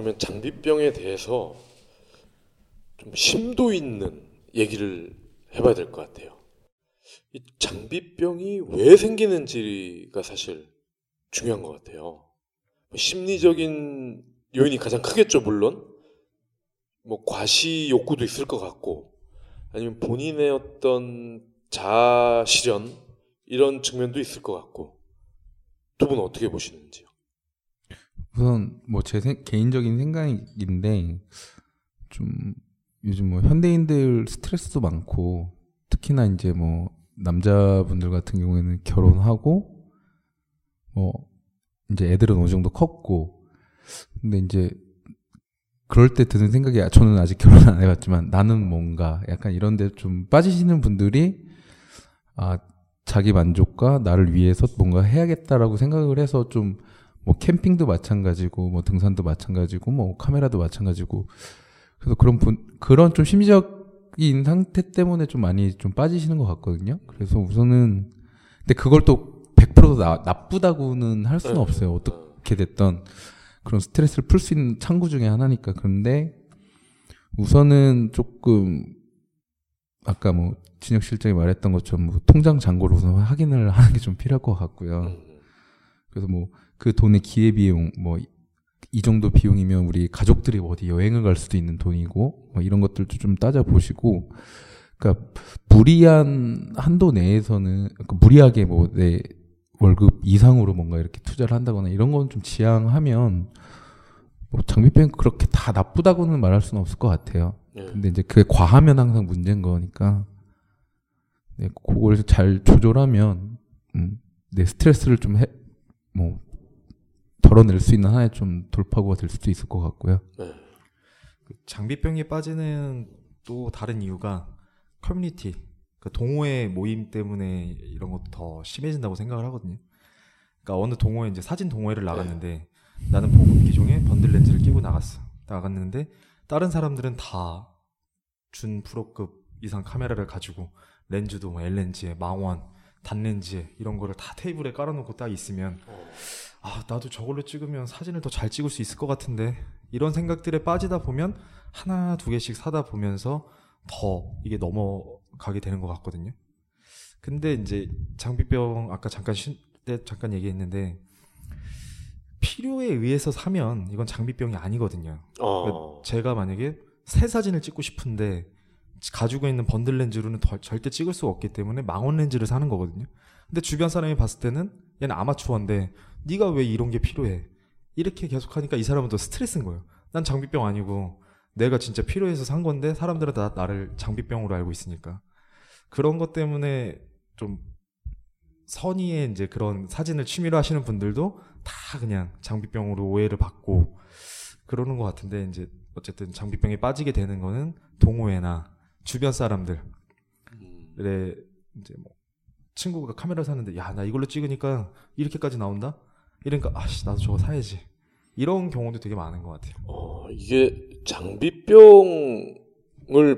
아 그러면 장비병에 대해서 좀 심도 있는 얘기를 해봐야 될 것 같아요. 이 장비병이 왜 생기는지가 사실 중요한 것 같아요. 뭐 심리적인 요인이 가장 크겠죠, 물론. 뭐 과시 욕구도 있을 것 같고, 아니면 본인의 어떤 자아 실현 이런 측면도 있을 것 같고, 두 분은 어떻게 보시는지요? 우선 뭐 제 개인적인 생각인데 좀 요즘 뭐 현대인들 스트레스도 많고 특히나 이제 뭐 남자분들 같은 경우에는 결혼하고 뭐 이제 애들은 어느 정도 컸고 근데 이제 그럴 때 드는 생각이 저는 아직 결혼 안 해봤지만 나는 뭔가 약간 이런데 좀 빠지시는 분들이 아 자기 만족과 나를 위해서 뭔가 해야겠다라고 생각을 해서 좀 뭐 캠핑도 마찬가지고 뭐 등산도 마찬가지고 뭐 카메라도 마찬가지고 그래서 그런 분 그런 좀 심리적인 상태 때문에 좀 많이 좀 빠지시는 것 같거든요. 그래서 우선은 근데 그걸 또 100% 나, 나쁘다고는 할 수는 네. 없어요. 어떻게 됐던 그런 스트레스를 풀 수 있는 창구 중에 하나니까 그런데 우선은 조금 아까 뭐 진혁 실장이 말했던 것처럼 뭐 통장 잔고를 우선 확인을 하는 게 좀 필요할 것 같고요. 음, 그래서 뭐 그 돈의 기회 비용 뭐 이 정도 비용이면 우리 가족들이 어디 여행을 갈 수도 있는 돈이고 뭐 이런 것들도 좀 따져 보시고 그러니까 무리한 한도 내에서는 그러니까 무리하게 뭐 내 월급 이상으로 뭔가 이렇게 투자를 한다거나 이런 건 좀 지양하면 뭐 장비병 그렇게 다 나쁘다고는 말할 수는 없을 것 같아요. 예. 근데 이제 그게 과하면 항상 문제인 거니까 네, 그걸 잘 조절하면 음, 내 스트레스를 좀 해, 뭐 덜어낼 수 있는 하나의 좀 돌파구가 될 수도 있을 것 같고요. 네. 그 장비병에 빠지는 또 다른 이유가 커뮤니티, 그 동호회 모임 때문에 이런 것도 더 심해진다고 생각을 하거든요. 그러니까 어느 동호회 이제 사진 동호회를 나갔는데 나는 보급 기종에 번들 렌즈를 끼고 나갔어. 나갔는데 다른 사람들은 다 준 프로급 이상 카메라를 가지고 렌즈도 뭐 L렌즈에 망원, 단렌즈에 이런 거를 다 테이블에 깔아놓고 딱 있으면 아 나도 저걸로 찍으면 사진을 더 잘 찍을 수 있을 것 같은데 이런 생각들에 빠지다 보면 하나 두 개씩 사다 보면서 더 이게 넘어가게 되는 것 같거든요. 근데 이제 장비병 아까 잠깐 쉴때 잠깐 얘기했는데 필요에 의해서 사면 이건 장비병이 아니거든요. 어, 제가 만약에 새 사진을 찍고 싶은데 가지고 있는 번들 렌즈로는 더- 절대 찍을 수가 없기 때문에 망원 렌즈를 사는 거거든요. 근데 주변 사람이 봤을 때는 얘는 아마추어인데 네가 왜 이런 게 필요해? 이렇게 계속 하니까 이 사람은 더 스트레스인 거예요. 난 장비병 아니고 내가 진짜 필요해서 산 건데 사람들은 다 나를 장비병으로 알고 있으니까 그런 것 때문에 좀 선의의 이제 그런 사진을 취미로 하시는 분들도 다 그냥 장비병으로 오해를 받고 그러는 것 같은데 이제 어쨌든 장비병에 빠지게 되는 거는 동호회나 주변 사람들의 음, 이제 뭐 친구가 카메라 사는데 야 나 이걸로 찍으니까 이렇게까지 나온다 이러니까 아씨 나도 저거 사야지 이런 경우도 되게 많은 것 같아요. 어, 이게 장비병을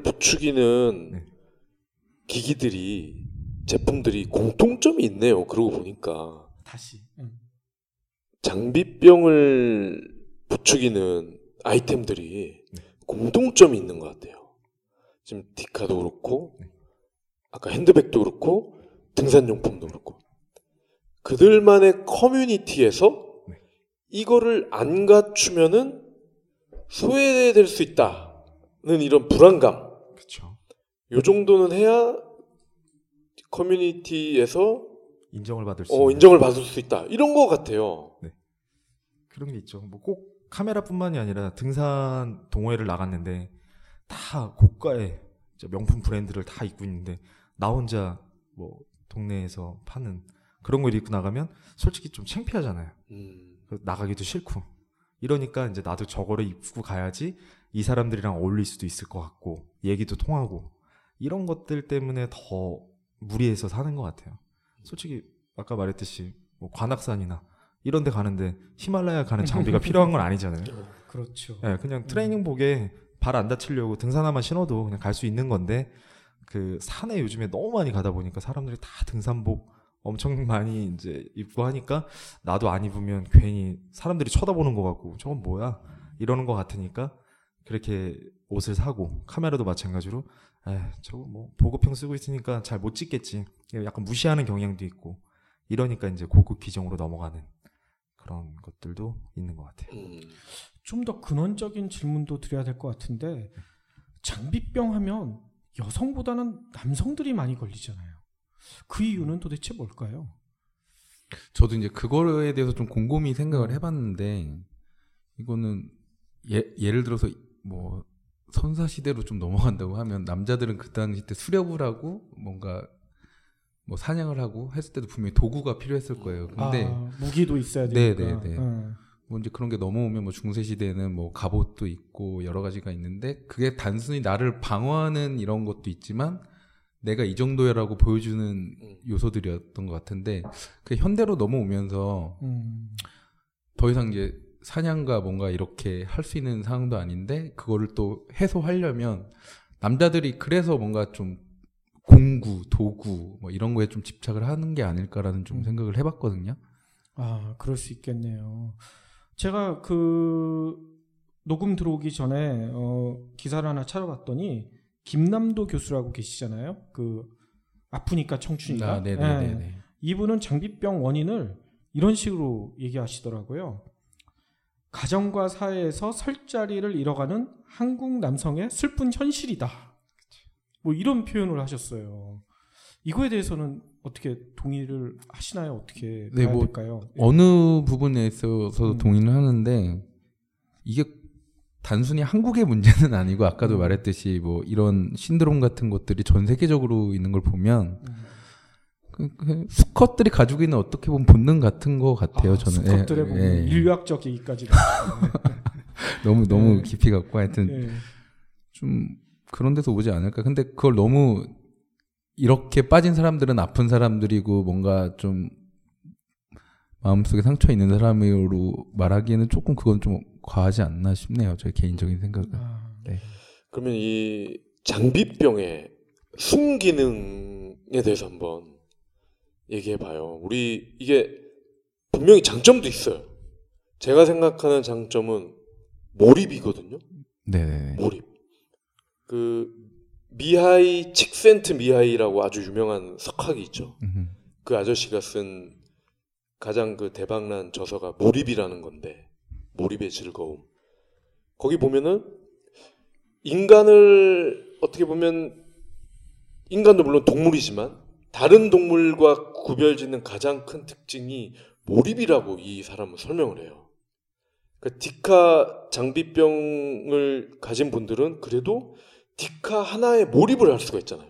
부추기는 네. 기기들이 제품들이 공통점이 있네요. 그러고 보니까 다시. 응. 장비병을 부추기는 아이템들이 네. 공통점이 있는 것 같아요. 지금 디카도 그렇고 네. 아까 핸드백도 그렇고 등산용품도 그렇고 그들만의 커뮤니티에서 네. 이거를 안 갖추면은 소외될 수 있다는 이런 불안감 그렇죠. 요 정도는 해야 커뮤니티에서 인정을 받을 수 어, 인정을 받을 수 있다 이런 것 같아요. 그런 게 있죠. 뭐 꼭 카메라뿐만이 아니라 등산 동호회를 나갔는데 다 고가의 명품 브랜드를 다 입고 있는데 나 혼자 뭐 동네에서 파는 그런 걸 입고 나가면 솔직히 좀 창피하잖아요. 음, 그 나가기도 싫고 이러니까 이제 나도 저거를 입고 가야지 이 사람들이랑 어울릴 수도 있을 것 같고 얘기도 통하고 이런 것들 때문에 더 무리해서 사는 것 같아요. 솔직히 아까 말했듯이 뭐 관악산이나 이런 데 가는데 히말라야 가는 장비가 필요한 건 아니잖아요. 그렇죠. 예, 그냥 트레이닝복에 발 안 다치려고 등산화만 신어도 그냥 갈 수 있는 건데 그 산에 요즘에 너무 많이 가다 보니까 사람들이 다 등산복 엄청 많이 이제 입고 하니까 나도 안 입으면 괜히 사람들이 쳐다보는 것 같고 저건 뭐야 이러는 것 같으니까 그렇게 옷을 사고 카메라도 마찬가지로 에 저거 뭐 보급형 쓰고 있으니까 잘 못 찍겠지 약간 무시하는 경향도 있고 이러니까 이제 고급 기종으로 넘어가는 그런 것들도 있는 것 같아요. 음. 좀더 근원적인 질문도 드려야 될 것 같은데 장비병 하면 여성보다는 남성들이 많이 걸리잖아요. 그 이유는 도대체 뭘까요? 저도 이제 그거에 대해서 좀 곰곰이 생각을 해봤는데 이거는 예, 예를 들어서 뭐 선사 시대로 좀 넘어간다고 하면 남자들은 그 당시 때 수렵을 하고 뭔가 뭐 사냥을 하고 했을 때도 분명히 도구가 필요했을 거예요. 근데 아, 무기도 있어야 네, 되니까. 네, 네. 어. 뭐 이제 그런 게 넘어오면 뭐 중세 시대에는 뭐 갑옷도 있고 여러 가지가 있는데 그게 단순히 나를 방어하는 이런 것도 있지만 내가 이 정도야라고 보여주는 음. 요소들이었던 것 같은데 그 현대로 넘어오면서 음. 더 이상 이제 사냥과 뭔가 이렇게 할 수 있는 상황도 아닌데 그거를 또 해소하려면 남자들이 그래서 뭔가 좀 공구, 도구 뭐 이런 거에 좀 집착을 하는 게 아닐까라는 좀 음. 생각을 해봤거든요. 아, 그럴 수 있겠네요. 제가 그 녹음 들어오기 전에 어, 기사를 하나 찾아봤더니 김남도 교수라고 계시잖아요. 그 아프니까 청춘이다. 아, 예. 네네네. 이분은 장비병 원인을 이런 식으로 얘기하시더라고요. 가정과 사회에서 설 자리를 잃어가는 한국 남성의 슬픈 현실이다. 뭐 이런 표현을 하셨어요. 이거에 대해서는 어떻게 동의를 하시나요? 어떻게 네, 뭐 될까요? 어느 부분에 있어서 음. 동의는 하는데 이게 단순히 한국의 문제는 아니고 아까도 음. 말했듯이 뭐 이런 신드롬 같은 것들이 전 세계적으로 있는 걸 보면 음. 그, 그 수컷들이 가지고 있는 어떻게 보면 본능 같은 것 같아요. 아, 저는 수컷들의 예, 보면 예. 인류학적 얘기까지. 너무 너무 네. 깊이 갖고 하여튼 예. 좀 그런 데서 오지 않을까. 근데 그걸 너무 이렇게 빠진 사람들은 아픈 사람들이고 뭔가 좀 마음속에 상처 있는 사람으로 말하기에는 조금 그건 좀 과하지 않나 싶네요. 제 개인적인 생각은. 아, 그러면 이 장비병의 순기능에 대해서 한번 얘기해 봐요. 우리 이게 분명히 장점도 있어요. 제가 생각하는 장점은 몰입이거든요. 네네. 몰입. 그 미하이 칙센트 미하이라고 아주 유명한 석학이 있죠. 음, 그 아저씨가 쓴 가장 그 대박난 저서가 몰입이라는 건데 몰입의 즐거움. 거기 보면은 인간을 어떻게 보면 인간도 물론 동물이지만 다른 동물과 구별짓는 가장 큰 특징이 몰입이라고 이 사람은 설명을 해요. 그 디카 장비병을 가진 분들은 그래도 디카 하나에 몰입을 할 수가 있잖아요.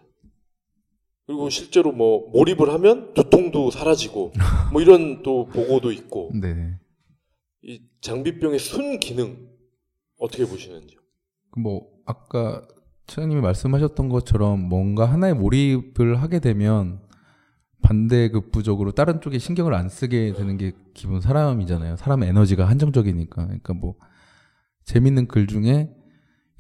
그리고 실제로 뭐 몰입을 하면 두통도 사라지고 뭐 이런 또 보고도 있고 네네. 이 장비병의 순 기능 어떻게 보시는지요? 뭐 아까 차장님이 말씀하셨던 것처럼 뭔가 하나에 몰입을 하게 되면 반대급부적으로 다른 쪽에 신경을 안 쓰게 되는 게 기본 사람이잖아요. 사람 에너지가 한정적이니까. 그러니까 뭐 재밌는 글 중에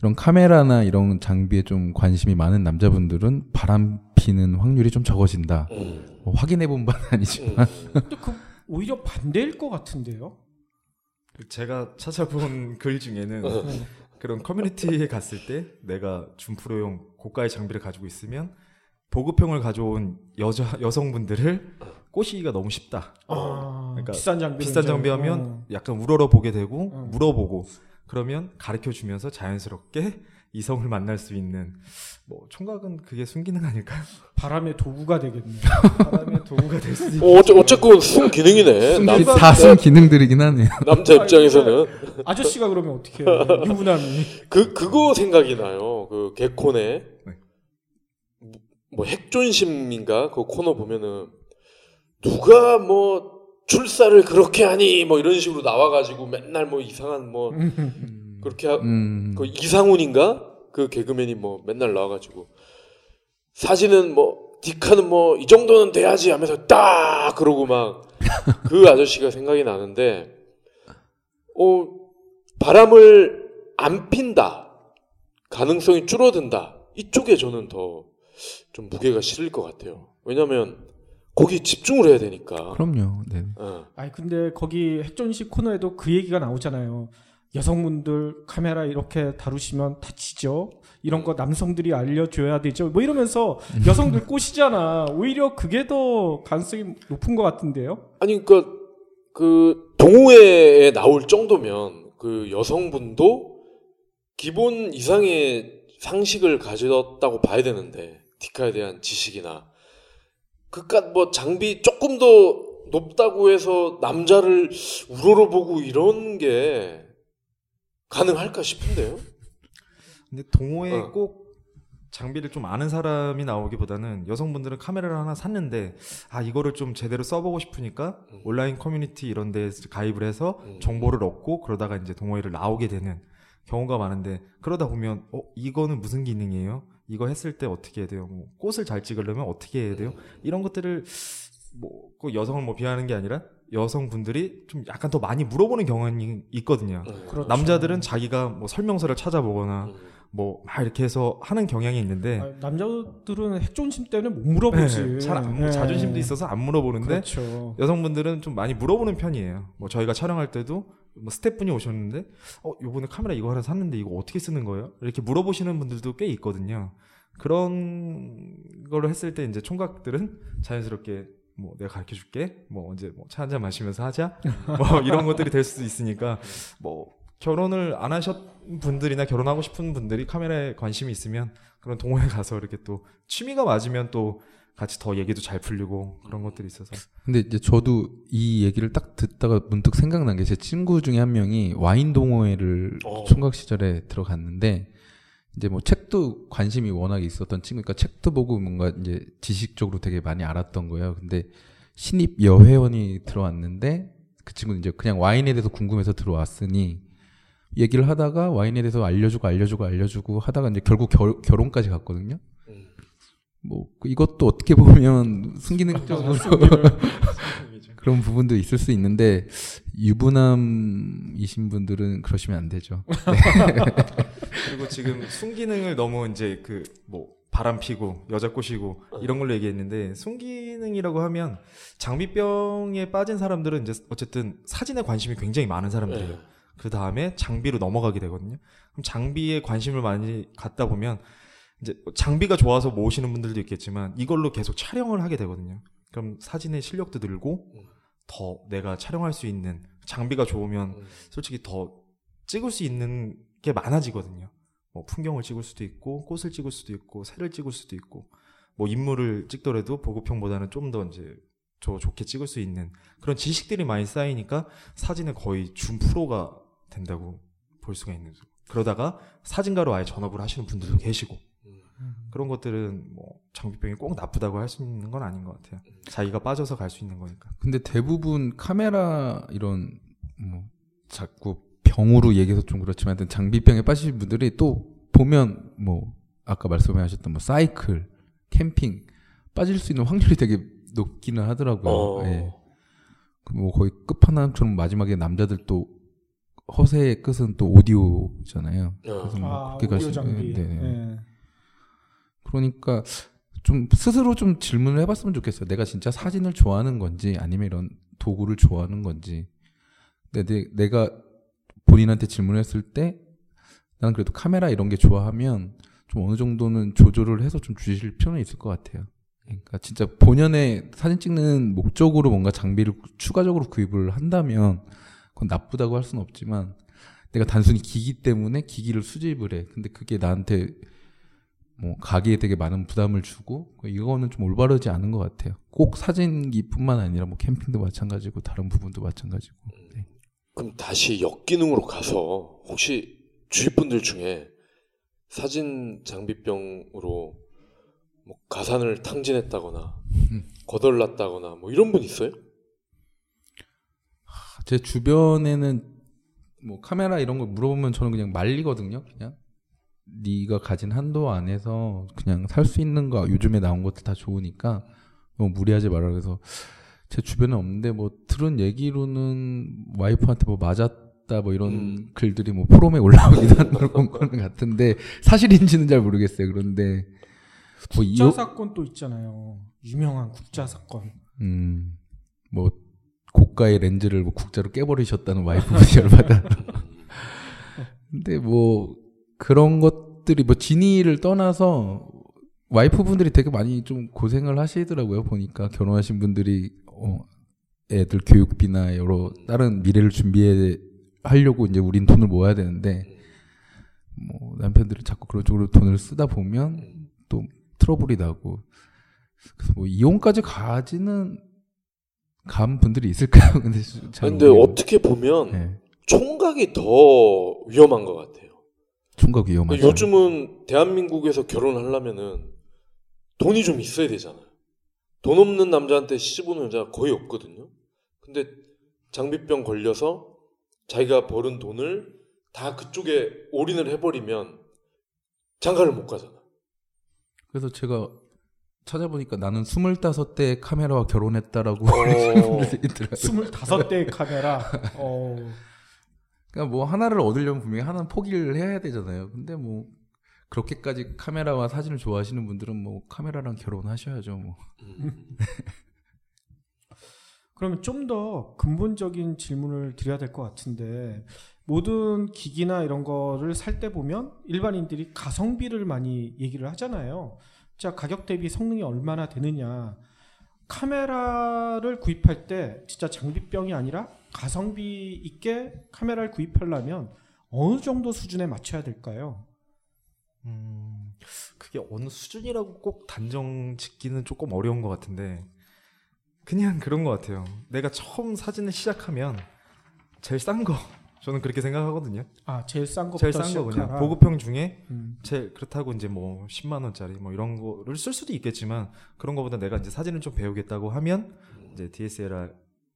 이런 카메라나 이런 장비에 좀 관심이 많은 남자분들은 바람 피는 확률이 좀 적어진다. 음. 뭐 확인해 본 바는 아니지만. 음. 근데 그 오히려 반대일 것 같은데요. 제가 찾아본 글 중에는 어. 그런 커뮤니티에 갔을 때 내가 준프로용 고가의 장비를 가지고 있으면 보급형을 가져온 여자 여성분들을 꼬시기가 너무 쉽다. 아, 그러니까 비싼 장비 비싼 장비하면 약간 우러러 보게 되고 어. 물어보고 그러면 가르쳐 주면서 자연스럽게 이성을 만날 수 있는 뭐 총각은 그게 순기능 아닐까요? 바람의 도구가 되겠네요. 바람의 도구가 될 수도 있고 어, 어째, 어쨌건 순 기능이네. 순- 남, 다순 기능들이긴 하네요. 남자 입장에서는 아저씨가 그러면 어떻게 해요? 유부남이 그 그거 생각이 나요. 그 개콘에 네. 뭐 핵존심인가 그 코너 보면은 누가 뭐 출사를 그렇게 하니? 뭐 이런 식으로 나와가지고 맨날 뭐 이상한 뭐 그렇게 하, 음. 그 이상훈인가? 그 개그맨이 뭐 맨날 나와가지고. 사진은 뭐 디카는 뭐 이 정도는 돼야지 하면서 딱 그러고 막 그 아저씨가 생각이 나는데 어 바람을 안 핀다. 가능성이 줄어든다. 이쪽에 저는 더 좀 무게가 실릴 것 같아요. 왜냐면 거기 집중을 해야 되니까 그럼요. 네. 어. 아니 근데 거기 핵존식 코너에도 그 얘기가 나오잖아요. 여성분들 카메라 이렇게 다루시면 다치죠. 이런 거 남성들이 알려줘야 되죠. 뭐 이러면서 여성들 꼬시잖아. 오히려 그게 더 가능성이 높은 것 같은데요. 아니 그러니까 그 동호회에 나올 정도면 그 여성분도 기본 이상의 상식을 가졌다고 봐야 되는데 디카에 대한 지식이나 그깟 뭐 장비 조금 더 높다고 해서 남자를 우러러 보고 이런 게 가능할까 싶은데요. 근데 동호회 어. 꼭 장비를 좀 아는 사람이 나오기보다는 여성분들은 카메라를 하나 샀는데 아 이거를 좀 제대로 써보고 싶으니까 음. 온라인 커뮤니티 이런 데 가입을 해서 음. 정보를 얻고 그러다가 이제 동호회를 나오게 되는 경우가 많은데 그러다 보면 어 이거는 무슨 기능이에요? 이거 했을 때 어떻게 해야 돼요? 뭐 꽃을 잘 찍으려면 어떻게 해야 돼요? 이런 것들을 뭐 꼭 여성을 뭐 비하하는 게 아니라 여성분들이 좀 약간 더 많이 물어보는 경향이 있거든요. 음. 그렇죠. 남자들은 자기가 뭐 설명서를 찾아보거나 음. 뭐막 이렇게 해서 하는 경향이 있는데 아, 남자들은 핵존심 때문에 못 물어보지. 네, 잘 안, 네. 자존심도 있어서 안 물어보는데 그렇죠. 여성분들은 좀 많이 물어보는 편이에요. 뭐 저희가 촬영할 때도 뭐 스태프분이 오셨는데 어 요번에 카메라 이거 하나 샀는데 이거 어떻게 쓰는 거예요? 이렇게 물어보시는 분들도 꽤 있거든요. 그런 걸로 했을 때 이제 총각들은 자연스럽게 뭐 내가 가르쳐 줄게. 뭐 언제 뭐 차 한잔 마시면서 하자. 뭐 이런 것들이 될 수도 있으니까 뭐 결혼을 안 하셨 분들이나 결혼하고 싶은 분들이 카메라에 관심이 있으면 그런 동호회 가서 이렇게 또 취미가 맞으면 또 같이 더 얘기도 잘 풀리고 그런 것들이 있어서 근데 이제 저도 이 얘기를 딱 듣다가 문득 생각난 게 제 친구 중에 한 명이 와인 동호회를 어. 총각 시절에 들어갔는데 이제 뭐 책도 관심이 워낙에 있었던 친구니까 책도 보고 뭔가 이제 지식적으로 되게 많이 알았던 거예요. 근데 신입 여회원이 들어왔는데 그 친구는 이제 그냥 와인에 대해서 궁금해서 들어왔으니 얘기를 하다가 와인에 대해서 알려주고 알려주고 알려주고 하다가 이제 결국 결, 결혼까지 갔거든요. 음. 뭐 이것도 어떻게 보면 순기능적으로 그런 부분도 있을 수 있는데 유부남이신 분들은 그러시면 안 되죠. 그리고 지금 순기능을 너무 이제 그 뭐 바람 피고 여자 꼬시고 이런 걸로 얘기했는데 순기능이라고 하면 장비병에 빠진 사람들은 이제 어쨌든 사진에 관심이 굉장히 많은 사람들이에요. 네. 그 다음에 장비로 넘어가게 되거든요. 그럼 장비에 관심을 많이 갖다 보면 이제 장비가 좋아서 모으시는 분들도 있겠지만 이걸로 계속 촬영을 하게 되거든요. 그럼 사진의 실력도 늘고 음. 더 내가 촬영할 수 있는 장비가 좋으면 음. 솔직히 더 찍을 수 있는 게 많아지거든요. 뭐 풍경을 찍을 수도 있고 꽃을 찍을 수도 있고 새를 찍을 수도 있고 뭐 인물을 찍더라도 보급형보다는 좀 더 이제 저 좋게 찍을 수 있는 그런 지식들이 많이 쌓이니까 사진은 거의 준 프로가 된다고 볼 수가 있는 거죠. 그러다가 사진가로 아예 전업을 하시는 분들도 계시고 음. 그런 것들은 뭐 장비병이 꼭 나쁘다고 할 수 있는 건 아닌 것 같아요. 자기가 빠져서 갈 수 있는 거니까. 근데 대부분 카메라 이런 뭐 자꾸 병으로 얘기해서 좀 그렇지만 하여튼 장비병에 빠지신 분들이 또 보면 뭐 아까 말씀하셨던 뭐 사이클, 캠핑 빠질 수 있는 확률이 되게 높기는 하더라고요. 어. 예. 그뭐 거의 끝판왕처럼 마지막에 남자들 또 허세의 끝은 또 오디오잖아요. 어. 그래서 뭐 아, 그렇게 오디오 가시- 장비. 네, 네. 네. 그러니까 좀 스스로 좀 질문을 해봤으면 좋겠어요. 내가 진짜 사진을 좋아하는 건지 아니면 이런 도구를 좋아하는 건지. 근데 내, 가 본인한테 질문했을 때 나는 그래도 카메라 이런 게 좋아하면 좀 어느 정도는 조절을 해서 좀 주실 필요는 있을 것 같아요. 그러니까 진짜 본연의 사진 찍는 목적으로 뭔가 장비를 추가적으로 구입을 한다면 그건 나쁘다고 할 수는 없지만 내가 단순히 기기 때문에 기기를 수집을 해. 근데 그게 나한테 뭐 가게에 되게 많은 부담을 주고 이거는 좀 올바르지 않은 것 같아요. 꼭 사진기뿐만 아니라 뭐 캠핑도 마찬가지고 다른 부분도 마찬가지고. 네. 그럼 다시 역기능으로 가서 혹시 주위 분들 중에 사진 장비병으로 뭐 가산을 탕진했다거나 음. 거덜났다거나 뭐 이런 분 있어요? 제 주변에는 뭐 카메라 이런 거 물어보면 저는 그냥 말리거든요. 그냥 네가 가진 한도 안에서 그냥 살 수 있는 거 요즘에 나온 것들 다 좋으니까 너무 무리하지 말아 그래서 제 주변에 없는데 뭐 들은 얘기로는 와이프한테 뭐 맞았다 뭐 이런 음. 글들이 뭐 포럼에 올라오기도 걸본 거는 같은데 사실인지는 잘 모르겠어요. 그런데 뭐 이- 국자 사건 또 있잖아요. 유명한 국자 사건. 음, 뭐 고가의 렌즈를 뭐 국자로 깨버리셨다는 와이프분이 열받아. 근데 뭐 그런 것들이 뭐 진이를 떠나서 와이프분들이 되게 많이 좀 고생을 하시더라고요. 보니까 결혼하신 분들이 어, 애들 교육비나 여러 다른 미래를 준비해 하려고 이제 우린 돈을 모아야 되는데 뭐 남편들이 자꾸 그런 쪽으로 돈을 쓰다 보면 또 트러블이 나고 그래서 뭐 이혼까지 가지는 간 분들이 있을까요? 근데 잘 근데 모르겠는데. 어떻게 보면 네. 총각이 더 위험한 것 같아요. 총각 위험하죠. 요즘은 대한민국에서 결혼하려면은 돈이 좀 있어야 되잖아요. 돈 없는 남자한테 시집 오는 여자가 거의 없거든요. 근데 장비병 걸려서 자기가 벌은 돈을 다 그쪽에 올인을 해버리면 장가를 못 가잖아. 그래서 제가 찾아보니까 나는 25대 카메라와 결혼했다라고 어. 있더라고요. 25대의 카메라. 어, 그러니까 뭐 하나를 얻으려면 분명히 하나는 포기를 해야 되잖아요. 근데 뭐 그렇게까지 카메라와 사진을 좋아하시는 분들은 뭐 카메라랑 결혼하셔야죠. 뭐. 그러면 좀 더 근본적인 질문을 드려야 될 것 같은데 모든 기기나 이런 거를 살 때 보면 일반인들이 가성비를 많이 얘기를 하잖아요. 자 가격 대비 성능이 얼마나 되느냐. 카메라를 구입할 때 진짜 장비병이 아니라 가성비 있게 카메라를 구입하려면 어느 정도 수준에 맞춰야 될까요? 음, 그게 어느 수준이라고 꼭 단정 짓기는 조금 어려운 것 같은데 그냥 그런 것 같아요. 내가 처음 사진을 시작하면 제일 싼 거 저는 그렇게 생각하거든요. 아 제일 싼 것부터 제일 싼 거. 그냥 보급형 중에 음. 제일 그렇다고 이제 뭐 10만 원짜리 뭐 이런 거를 쓸 수도 있겠지만 그런 거보다 내가 이제 사진을 좀 배우겠다고 하면 이제 DSLR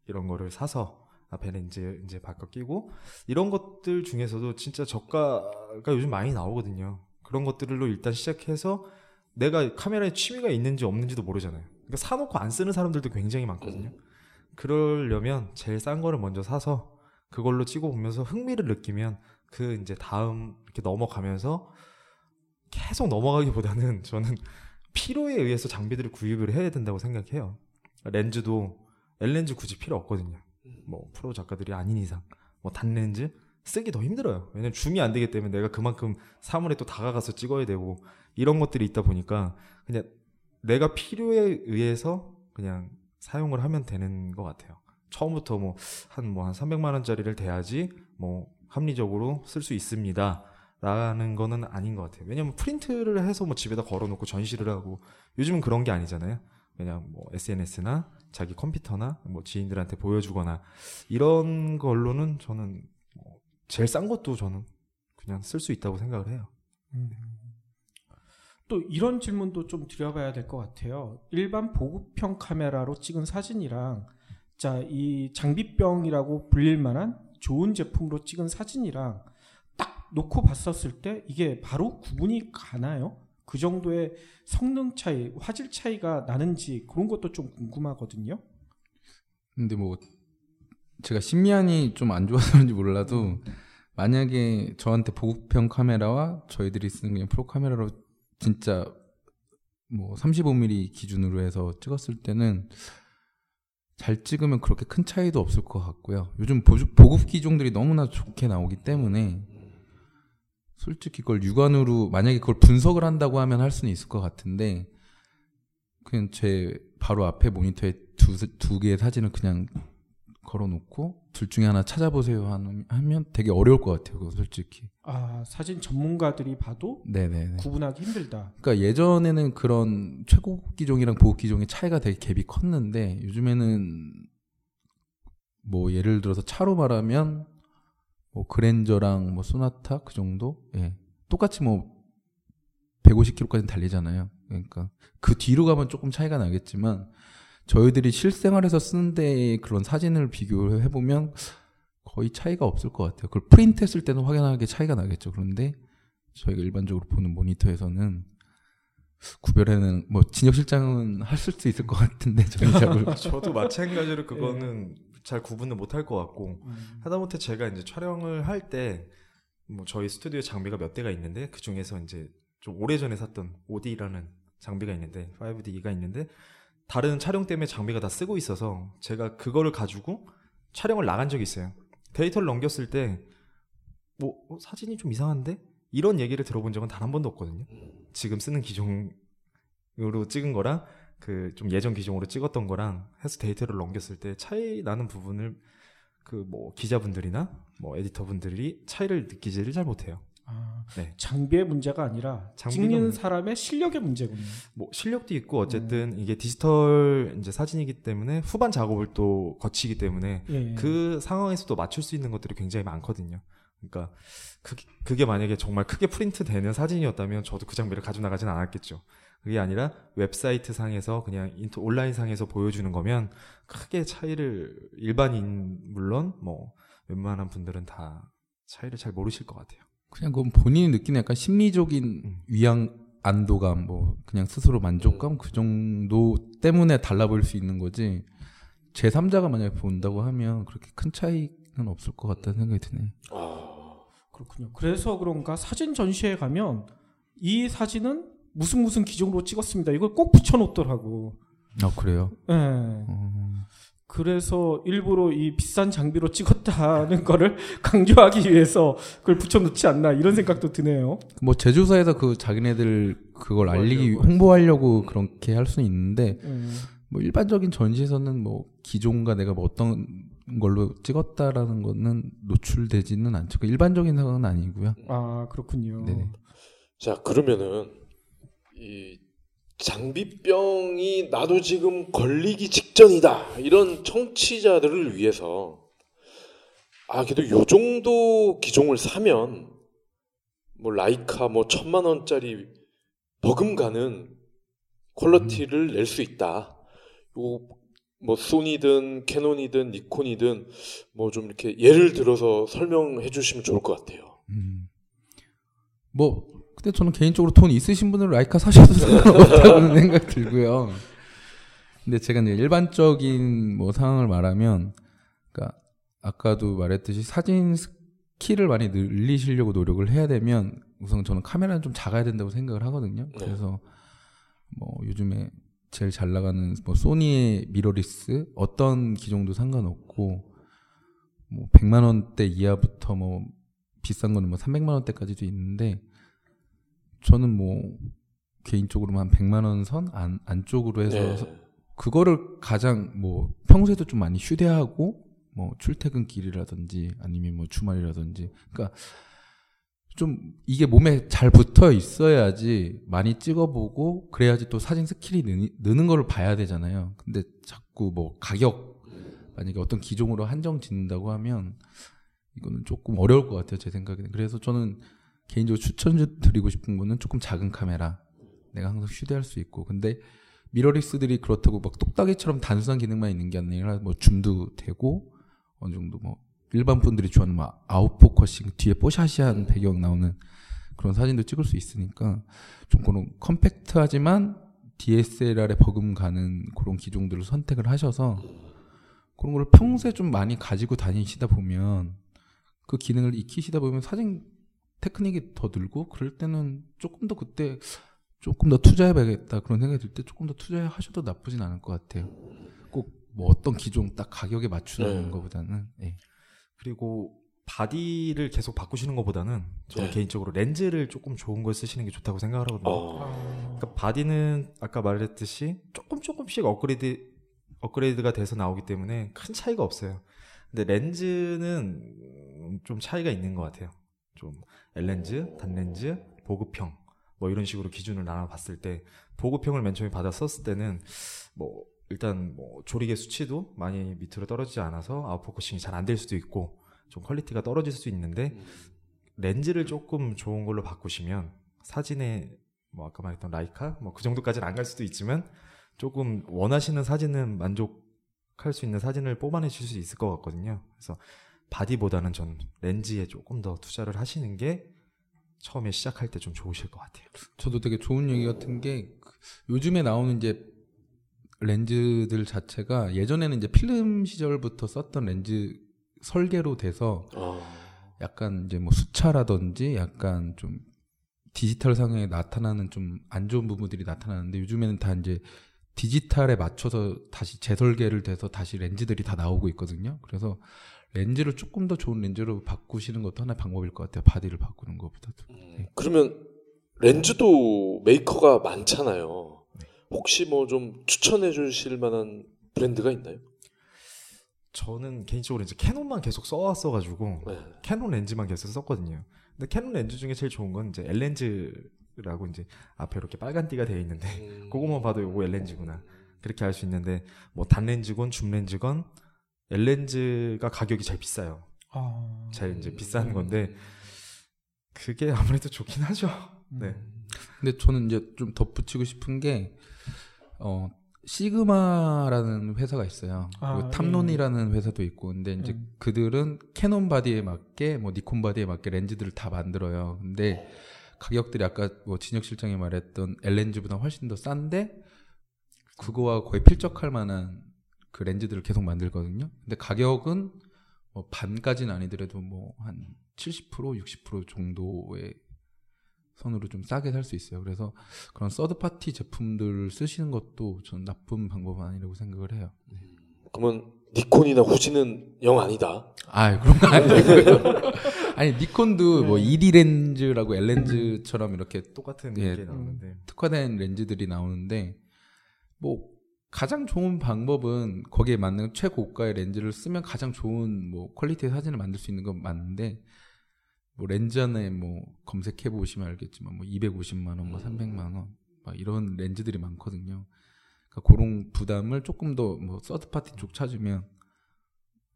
이런 거를 사서 앞에 렌즈 이제 바꿔 끼고 이런 것들 중에서도 진짜 저가가 요즘 많이 나오거든요. 그런 것들로 일단 시작해서 내가 카메라에 취미가 있는지 없는지도 모르잖아요. 그러니까 사놓고 안 쓰는 사람들도 굉장히 많거든요. 그러려면 제일 싼 거를 먼저 사서 그걸로 찍어 보면서 흥미를 느끼면 그 이제 다음 이렇게 넘어가면서 계속 넘어가기보다는 저는 필요에 의해서 장비들을 구입을 해야 된다고 생각해요. 렌즈도 L렌즈 굳이 필요 없거든요. 뭐 프로 작가들이 아닌 이상 뭐 단렌즈 쓰기 더 힘들어요. 왜냐면 줌이 안 되기 때문에 내가 그만큼 사물에 또 다가가서 찍어야 되고 이런 것들이 있다 보니까 그냥 내가 필요에 의해서 그냥 사용을 하면 되는 것 같아요. 처음부터 뭐 한 뭐한 300만 원짜리를 대야지 뭐 합리적으로 쓸 수 있습니다. 라는 거는 아닌 것 같아요. 왜냐면 프린트를 해서 뭐 집에다 걸어놓고 전시를 하고 요즘은 그런 게 아니잖아요. 그냥 뭐 SNS나 자기 컴퓨터나 뭐 지인들한테 보여주거나 이런 걸로는 저는 뭐 제일 싼 것도 저는 그냥 쓸 수 있다고 생각을 해요. 음. 또 이런 질문도 좀 드려봐야 될 것 같아요. 일반 보급형 카메라로 찍은 사진이랑 자 이 장비병이라고 불릴 만한 좋은 제품으로 찍은 사진이랑 딱 놓고 봤었을 때 이게 바로 구분이 가나요? 그 정도의 성능 차이, 화질 차이가 나는지 그런 것도 좀 궁금하거든요. 근데 뭐 제가 심미안이 좀 안 좋아서 그런지 몰라도 만약에 저한테 보급형 카메라와 저희들이 쓰는 그냥 프로 카메라로 진짜 뭐 35mm 기준으로 해서 찍었을 때는 잘 찍으면 그렇게 큰 차이도 없을 것 같고요. 요즘 보급 기종들이 너무나 좋게 나오기 때문에 솔직히 그걸 육안으로 만약에 그걸 분석을 한다고 하면 할 수는 있을 것 같은데 그냥 제 바로 앞에 모니터에 두, 두 개의 사진을 그냥 걸어놓고 둘 중에 하나 찾아보세요 하면 되게 어려울 것 같아요. 그거 솔직히. 아 사진 전문가들이 봐도 네네네. 구분하기 힘들다. 그러니까 예전에는 그런 최고급 기종이랑 보급 기종의 차이가 되게 갭이 컸는데 요즘에는 뭐 예를 들어서 차로 말하면 뭐 그랜저랑 뭐 소나타 그 정도 예 똑같이 뭐 150km까지 달리잖아요. 그러니까 그 뒤로 가면 조금 차이가 나겠지만 저희들이 실생활에서 쓰는데 그런 사진을 비교해 보면 거의 차이가 없을 것 같아요. 그걸 프린트했을 때는 확연하게 차이가 나겠죠. 그런데 저희가 일반적으로 보는 모니터에서는 구별해는 뭐 진혁 실장은 하실 수 있을 것 같은데 저는 잘 모르. 저도 마찬가지로 그거는 잘 구분을 못 할 것 같고 음. 하다못해 제가 이제 촬영을 할 때 뭐 저희 스튜디오 장비가 몇 대가 있는데 그 중에서 이제 좀 오래전에 샀던 5D라는 장비가 있는데 5D가 있는데 다른 촬영 때문에 장비가 다 쓰고 있어서 제가 그거를 가지고 촬영을 나간 적이 있어요. 데이터를 넘겼을 때뭐 어, 사진이 좀 이상한데 이런 얘기를 들어본 적은 단 한 번도 없거든요. 지금 쓰는 기종으로 찍은 거랑 그 좀 예전 기종으로 찍었던 거랑 해서 데이터를 넘겼을 때 차이 나는 부분을 그 뭐 기자분들이나 뭐 에디터분들이 차이를 느끼지를 잘 못해요. 아, 네. 장비의 문제가 아니라 찍는 문- 사람의 실력의 문제군요. 뭐 실력도 있고 어쨌든 이게 디지털 이제 사진이기 때문에 후반 작업을 또 거치기 때문에 예. 그 상황에서도 맞출 수 있는 것들이 굉장히 많거든요. 그러니까 그게, 그게 만약에 정말 크게 프린트 되는 사진이었다면 저도 그 장비를 가지고 나가진 않았겠죠. 그게 아니라 웹사이트 상에서 그냥 인터 온라인 상에서 보여주는 거면 크게 차이를 일반인 물론 뭐 웬만한 분들은 다 차이를 잘 모르실 것 같아요. 그냥 그건 본인이 느끼는 약간 심리적인 음. 위안 안도감 뭐 그냥 스스로 만족감 그 정도 때문에 달라 보일 수 있는 거지 제 3자가 만약에 본다고 하면 그렇게 큰 차이는 없을 것 같다는 생각이 드네. 아, 그렇군요. 그래서 그런가 사진 전시회 가면 이 사진은 무슨 무슨 기종으로 찍었습니다. 이걸 꼭 붙여놓더라고. 아 그래요? 예. 어, 그래서 일부러 이 비싼 장비로 찍었다는 거를 강조하기 위해서 그걸 붙여놓지 않나 이런 생각도 드네요. 뭐 제조사에서 그 자기네들 그걸 알리기 홍보하려고 그렇게 할 수는 있는데 음. 뭐 일반적인 전시에서는 뭐 기종과 내가 뭐 어떤 걸로 찍었다라는 거는 노출되지는 않죠. 그 일반적인 상황은 아니고요. 아 그렇군요. 네네. 자 그러면은 이 장비병이 나도 지금 걸리기 직전이다 이런 청취자들을 위해서 아 그래도 요 정도 기종을 사면 뭐 라이카 뭐 천만 원짜리 버금가는 퀄리티를 낼 수 있다. 요뭐 소니든 캐논이든 니콘이든 뭐 좀 이렇게 예를 들어서 설명해 주시면 좋을 것 같아요. 음. 뭐 근데 저는 개인적으로 돈 있으신 분은 라이카 사셔도 상관없다는 생각 들고요. 근데 제가 이제 일반적인 뭐 상황을 말하면, 그러니까 아까도 말했듯이 사진 스킬을 많이 늘리시려고 노력을 해야 되면 우선 저는 카메라는 좀 작아야 된다고 생각을 하거든요. 네. 그래서 뭐 요즘에 제일 잘 나가는 뭐 소니의 미러리스 어떤 기종도 상관없고 뭐 100만 원대 이하부터 뭐 비싼 거는 뭐 300만 원대까지도 있는데 저는 뭐 개인적으로 한 100만 원 선 안, 안쪽으로 해서 네. 그거를 가장 뭐 평소에도 좀 많이 휴대하고 뭐 출퇴근길이라든지 아니면 뭐 주말이라든지 그러니까 좀 이게 몸에 잘 붙어 있어야지 많이 찍어보고 그래야지 또 사진 스킬이 느는, 느는 걸 봐야 되잖아요. 근데 자꾸 뭐 가격 만약에 어떤 기종으로 한정 짓는다고 하면 이거는 조금 어려울 것 같아요 제 생각에는. 그래서 저는 개인적으로 추천드리고 싶은 거는 조금 작은 카메라. 내가 항상 휴대할 수 있고. 근데 미러리스들이 그렇다고 막 똑딱이처럼 단순한 기능만 있는 게 아니라 뭐 줌도 되고 어느 정도 뭐 일반 분들이 좋아하는 막 아웃포커싱 뒤에 뽀샤시한 배경 나오는 그런 사진도 찍을 수 있으니까 좀 그런 컴팩트하지만 DSLR에 버금가는 그런 기종들을 선택을 하셔서 그런 걸 평소에 좀 많이 가지고 다니시다 보면 그 기능을 익히시다 보면 사진 테크닉이 더 늘고 그럴 때는 조금 더 그때 조금 더 투자해봐야겠다 그런 생각이 들 때 조금 더 투자하셔도 나쁘진 않을 것 같아요. 꼭 뭐 어떤 기종 딱 가격에 맞추는 네. 것보다는 예. 그리고 바디를 계속 바꾸시는 것보다는 저는 네. 개인적으로 렌즈를 조금 좋은 걸 쓰시는 게 좋다고 생각을 하거든요. 어, 그러니까 바디는 아까 말했듯이 조금 조금씩 업그레이드 업그레이드가 돼서 나오기 때문에 큰 차이가 없어요. 근데 렌즈는 좀 차이가 있는 것 같아요. 좀 L렌즈, 단렌즈, 보급형 뭐 이런 식으로 기준을 나눠봤을 때 보급형을 맨 처음에 받아 썼을 때는 뭐 일단 뭐 조리개 수치도 많이 밑으로 떨어지지 않아서 아웃포커싱이 잘 안 될 수도 있고 좀 퀄리티가 떨어질 수 있는데 렌즈를 조금 좋은 걸로 바꾸시면 사진에 뭐 아까 말했던 라이카 뭐 그 정도까지는 안 갈 수도 있지만 조금 원하시는 사진은 만족할 수 있는 사진을 뽑아내실 수 있을 것 같거든요. 그래서 바디보다는 전 렌즈에 조금 더 투자를 하시는 게 처음에 시작할 때 좀 좋으실 것 같아요. 저도 되게 좋은 얘기 같은 게그 요즘에 나오는 이제 렌즈들 자체가 예전에는 이제 필름 시절부터 썼던 렌즈 설계로 돼서 어, 약간 이제 뭐 수차라든지 약간 좀 디지털 상에 나타나는 좀 안 좋은 부분들이 나타나는데 요즘에는 다 이제 디지털에 맞춰서 다시 재설계를 돼서 다시 렌즈들이 다 나오고 있거든요. 그래서 렌즈를 조금 더 좋은 렌즈로 바꾸시는 것도 하나의 방법일 것 같아요. 바디를 바꾸는 것보다도. 음, 그러면 렌즈도 메이커가 많잖아요. 혹시 뭐 좀 추천해 주실 만한 브랜드가 있나요? 저는 개인적으로 이제 캐논만 계속 써왔어가지고 네. 캐논 렌즈만 계속 썼거든요. 근데 캐논 렌즈 중에 제일 좋은 건 이제 L렌즈 라고 이제 앞에 이렇게 빨간 띠가 되어 있는데 음, 그거만 봐도 요거 L렌즈구나 그렇게 알 수 있는데 뭐 단렌즈건 줌렌즈건 L렌즈가 가격이 제일 비싸요. 아, 제일 이제 비싼 건데 그게 아무래도 좋긴 하죠. 네. 근데 저는 이제 좀 덧붙이고 싶은 게, 어, 시그마라는 회사가 있어요. 아, 그리고 탐론이라는 회사도 있고, 근데 이제 음. 그들은 캐논 body에 맞게, 뭐 니콘 body에 맞게 렌즈들을 다 만들어요. 근데 가격들이 아까 뭐 진혁 실장이 말했던 L렌즈보다 훨씬 더 싼데, 그거와 거의 필적할 만한 그 렌즈들을 계속 만들거든요. 근데 가격은 뭐 반까지는 아니더라도 뭐 한 70% 60% 정도의 선으로 좀 싸게 살 수 있어요. 그래서 그런 third party 제품들 쓰시는 것도 전 나쁜 방법은 아니라고 생각을 해요. 그러면 니콘이나 후지는 영 아니다. 아, 그런 거 아니고요. 아니 니콘도 뭐 네. 2D 렌즈라고 L 렌즈처럼 이렇게 똑같은 예. 게 나오는데 특화된 렌즈들이 나오는데 뭐 가장 좋은 방법은 거기에 맞는 최고가의 렌즈를 쓰면 가장 좋은 뭐 quality의 사진을 만들 수 있는 건 맞는데 뭐 렌즈 하나에 뭐 검색해 보시면 알겠지만 뭐 250만 원, 뭐 300만 원, 막 이런 렌즈들이 많거든요. 그러니까 그런 부담을 조금 더 뭐 third party 쪽 찾으면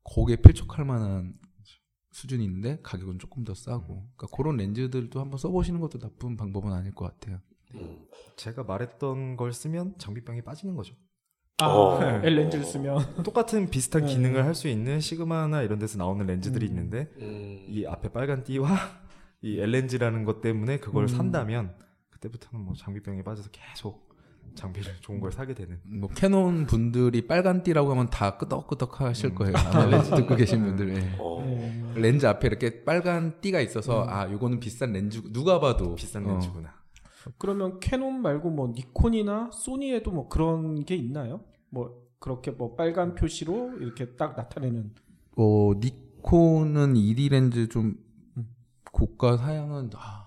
거기에 필적할 만한 수준인데 가격은 조금 더 싸고, 그러니까 그런 렌즈들도 한번 써보시는 것도 나쁜 방법은 아닐 것 같아요. 음. 제가 말했던 걸 쓰면 장비병이 빠지는 거죠. 아, 어. L 렌즈를 쓰면 똑같은 비슷한 네. 기능을 할 수 있는 시그마나 이런 데서 나오는 렌즈들이 음. 있는데 음. 이 앞에 빨간 띠와 이 L렌즈라는 것 때문에 그걸 음. 산다면 그때부터는 뭐 장비병에 빠져서 계속 장비를 좋은 걸 사게 되는 뭐 캐논 분들이 빨간 띠라고 하면 다 끄덕끄덕 하실 음. 거예요. 아마 렌즈 듣고 계신 분들. 예. 어. 네. 렌즈 앞에 이렇게 빨간 띠가 있어서 아 요거는 비싼 렌즈 누가 봐도 비싼 어, 렌즈구나. 그러면 캐논 말고 뭐 니콘이나 소니에도 뭐 그런 게 있나요? 뭐 그렇게 뭐 빨간 표시로 이렇게 딱 나타내는 어, 니콘은 2D 렌즈 좀 고가 사양은 아,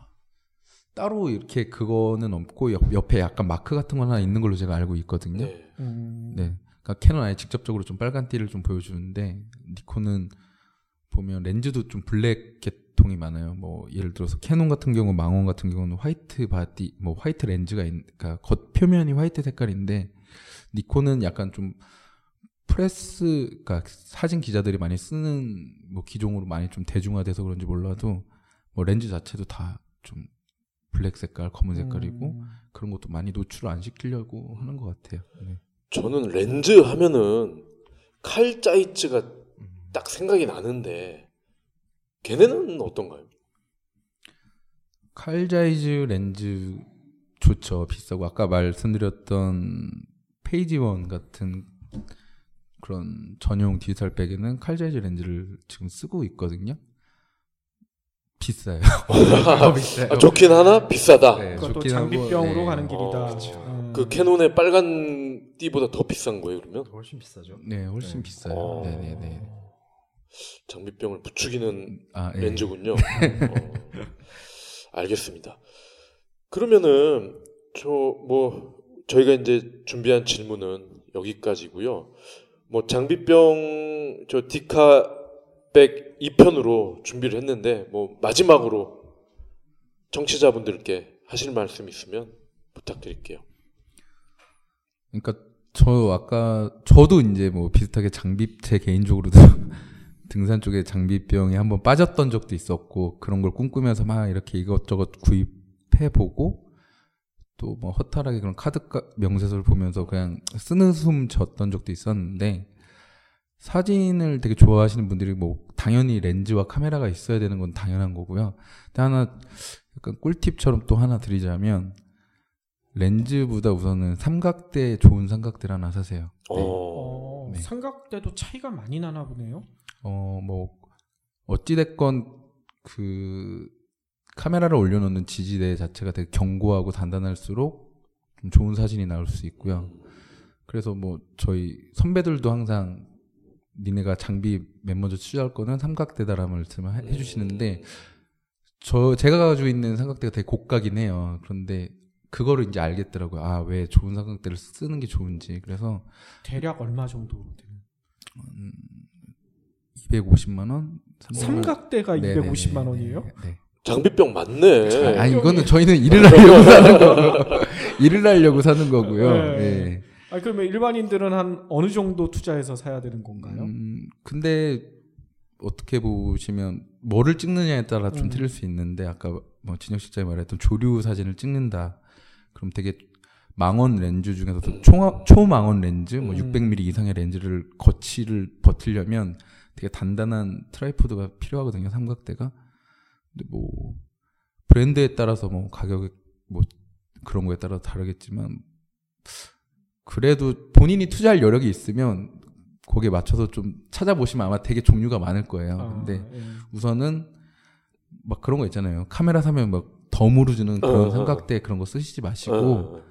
따로 이렇게 그거는 없고 옆, 옆에 약간 마크 같은 거 하나 있는 걸로 제가 알고 있거든요. 네. 음, 네. 그러니까 캐논 아예 직접적으로 좀 빨간 띠를 좀 보여주는데 니콘은 보면 렌즈도 좀 블랙 계통이 많아요. 뭐 예를 들어서 캐논 같은 경우 망원 같은 경우는 화이트 body 뭐 화이트 렌즈가 있, 그러니까 겉 표면이 화이트 색깔인데 니콘은 약간 좀 프레스 그러니까 사진 기자들이 많이 쓰는 뭐 기종으로 많이 좀 대중화돼서 그런지 몰라도 뭐 렌즈 자체도 다 좀 블랙 색깔, 검은 색깔이고 음, 그런 것도 많이 노출을 안 시키려고 하는 것 같아요. 네. 저는 렌즈 하면은 칼 짜이츠가 딱 생각이 나는데 걔네는 어떤가요? 칼 자이즈 렌즈 좋죠. 비싸고 아까 말씀드렸던 페이즈 원 같은 그런 전용 디지털 back에는 칼자이즈 렌즈를 지금 쓰고 있거든요. 비싸요. 더 비싸요. 아, 좋긴 하나 비싸다. 네, 그것도 좋긴 하고, 장비병으로 네. 가는 길이다. 어, 그쵸. 음. 그 캐논의 빨간 띠보다 더 비싼 거예요, 그러면? 훨씬 비싸죠. 네, 훨씬 네. 비싸요. 어. 네네네. 장비병을 부추기는 아, 예. 렌즈군요. 어, 알겠습니다. 그러면은 저 뭐 저희가 이제 준비한 질문은 여기까지고요. 뭐 장비병 저 디카 백 2편으로 준비를 했는데 뭐 마지막으로 청취자분들께 하실 말씀 있으면 부탁드릴게요. 그러니까 저 아까 저도 이제 뭐 비슷하게 장비 제 개인적으로도 등산 쪽에 장비병에 한번 빠졌던 적도 있었고 그런 걸 꿈꾸면서 막 이렇게 이것저것 구입해 보고 또 뭐 허탈하게 그런 카드 명세서를 보면서 그냥 쓰는 숨 졌던 적도 있었는데 사진을 되게 좋아하시는 분들이 뭐 당연히 렌즈와 카메라가 있어야 되는 건 당연한 거고요. 근데 하나 약간 꿀팁처럼 또 하나 드리자면 렌즈보다 우선은 삼각대 좋은 삼각대 하나 사세요. 어, 어, 네. 삼각대도 차이가 많이 나나 보네요. 어, 뭐, 어찌 됐건, 그, 카메라를 올려놓는 지지대 자체가 되게 견고하고 단단할수록 좀 좋은 사진이 나올 수 있고요. 그래서 뭐 저희 선배들도 항상 니네가 장비 맨 먼저 취할 거는 삼각대다라는 말씀을 해- 해주시는데 저 제가 가지고 있는 삼각대가 되게 고가긴 해요. 그런데 그거를 이제 알겠더라고요. 아 왜 좋은 삼각대를 쓰는 게 좋은지. 그래서 대략 얼마 정도 되는? 250만 원. 300만 원. 삼각대가 네, 250만 네, 네, 원이에요? 네. 장비병 맞네. 아 이거는 저희는 일을 하려고 사는 거고 일을 하려고 사는 거고요. 네. 예. 아 그러면 일반인들은 한 어느 정도 투자해서 사야 되는 건가요? 음, 근데 어떻게 보시면 뭐를 찍느냐에 따라 좀 음. 틀릴 수 있는데 아까 뭐 진혁 실장이 말했던 조류 사진을 찍는다. 그럼 되게 망원 렌즈 중에서도 초, 초망원 렌즈, 뭐 음. 600mm 이상의 렌즈를 거치를 버틸려면 되게 단단한 tripod가 필요하거든요. 삼각대가. 근데 뭐 브랜드에 따라서 뭐 가격이 뭐 그런 거에 따라 다르겠지만 그래도 본인이 투자할 여력이 있으면 거기에 맞춰서 좀 찾아보시면 아마 되게 종류가 많을 거예요. 아, 근데 예. 우선은 막 그런 거 있잖아요. 카메라 사면 막 덤으로 주는 그런 어, 어. 삼각대 그런 거 쓰시지 마시고 어.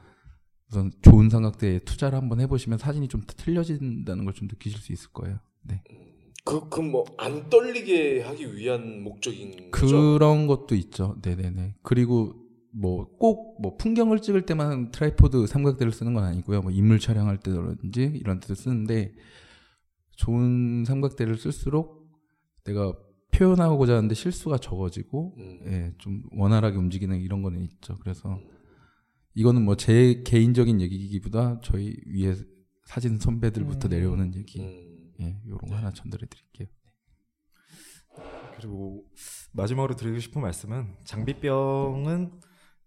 우선 좋은 삼각대에 투자를 한번 해보시면 사진이 좀 틀려진다는 걸 좀 느끼실 수 있을 거예요. 네. 그, 그 뭐, 안 떨리게 하기 위한 목적인 거죠? 그런 것도 있죠. 네네네. 그리고 뭐 꼭 뭐 풍경을 찍을 때만 tripod 삼각대를 쓰는 건 아니고요. 뭐 인물 촬영할 때든지 이런 때도 쓰는데 좋은 삼각대를 쓸수록 내가 표현하고자 하는데 실수가 적어지고 음. 예, 좀 원활하게 움직이는 이런 거는 있죠. 그래서 이거는 뭐 제 개인적인 얘기기보다 저희 위에 사진 선배들부터 음. 내려오는 얘기, 음. 예, 요런 거 하나 전달해 드릴게요. 그리고 마지막으로 드리고 싶은 말씀은 장비병은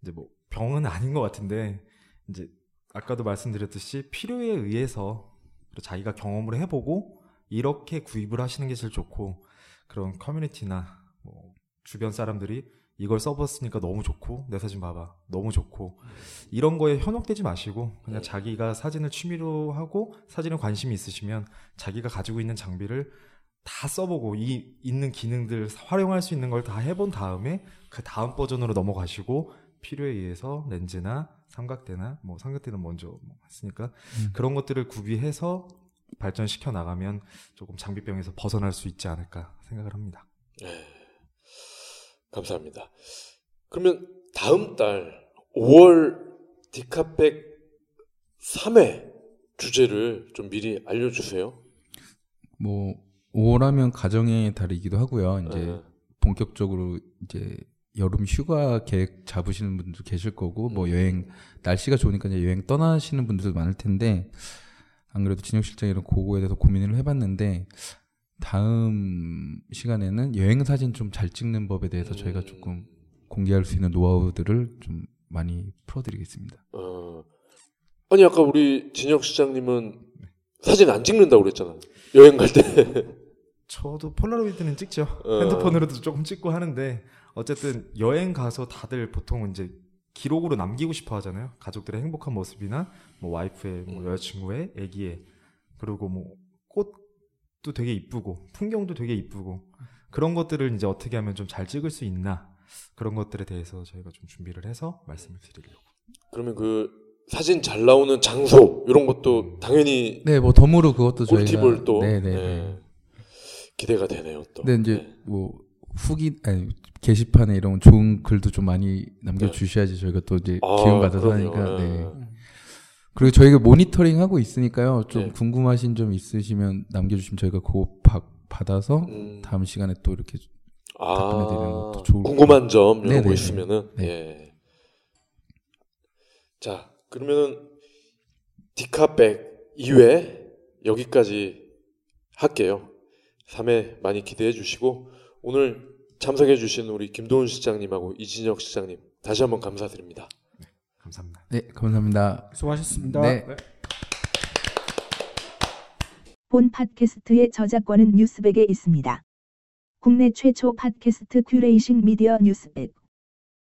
이제 뭐 병은 아닌 것 같은데 이제 아까도 말씀드렸듯이 필요에 의해서 자기가 경험을 해보고 이렇게 구입을 하시는 게 제일 좋고 그런 커뮤니티나 뭐 주변 사람들이 이걸 써봤으니까 너무 좋고 내 사진 봐봐 너무 좋고 이런 거에 현혹되지 마시고 그냥 자기가 사진을 취미로 하고 사진에 관심이 있으시면 자기가 가지고 있는 장비를 다 써보고 이 있는 기능들 활용할 수 있는 걸 다 해본 다음에 그 다음 버전으로 넘어가시고 필요에 의해서 렌즈나 삼각대나 뭐 삼각대는 먼저 뭐 했으니까 음. 그런 것들을 구비해서 발전시켜 나가면 조금 장비병에서 벗어날 수 있지 않을까 생각을 합니다. 네. 감사합니다. 그러면 다음 달 5월 디카백 3회 주제를 좀 미리 알려주세요. 뭐 5월하면 가정의 달이기도 하고요. 이제 네. 본격적으로 이제 여름 휴가 계획 잡으시는 분도 계실 거고 뭐 음. 여행 날씨가 좋으니까 이제 여행 떠나시는 분들도 많을 텐데 안 그래도 진혁 실장이랑 그거에 대해서 고민을 해봤는데 다음 시간에는 여행 사진 좀 잘 찍는 법에 대해서 저희가 음. 조금 공개할 수 있는 노하우들을 좀 많이 풀어드리겠습니다. 어. 아니 아까 우리 진혁 시장님은 사진 안 찍는다고 그랬잖아. 여행 갈 때. 저도 폴라로이드는 찍죠. 어. 핸드폰으로도 조금 찍고 하는데 어쨌든 여행 가서 다들 보통 이제 기록으로 남기고 싶어 하잖아요. 가족들의 행복한 모습이나 뭐 와이프의 뭐 음. 여자친구의 아기의 그리고 뭐 꽃도 되게 이쁘고 풍경도 되게 이쁘고 그런 것들을 이제 어떻게 하면 좀 잘 찍을 수 있나 그런 것들에 대해서 저희가 좀 준비를 해서 말씀을 드리려고. 그러면 그 사진 잘 나오는 장소 이런 것도 당연히 네, 뭐 덤으로 그것도 저희가 꿀팁을 또 네네. 네. 기대가 되네요. 또. 근데 이제 네. 뭐 후기 아니 게시판에 이런 좋은 글도 좀 많이 남겨주셔야지 저희가 또 이제 아, 기운 받아서 그럼요. 하니까. 네. 예. 그리고 저희가 모니터링 하고 있으니까요. 좀 네. 궁금하신 점 있으시면 남겨주시면 저희가 그거 바- 받아서 음. 다음 시간에 또 이렇게 아, 답변해드리는 것도 좋을 궁금한 점 이런 거 네네네. 있으면은 네. 예. 자 그러면은 디카백 2회 여기까지 할게요. 3회 많이 기대해 주시고 오늘 참석해 주신 우리 김도훈 시장님하고 이진혁 시장님 다시 한번 감사드립니다. 감사합니다. 네 감사합니다. 수고하셨습니다. 네. 본 팟캐스트의 저작권은 뉴스백에 있습니다. 국내 최초 팟캐스트 큐레이싱 미디어 뉴스백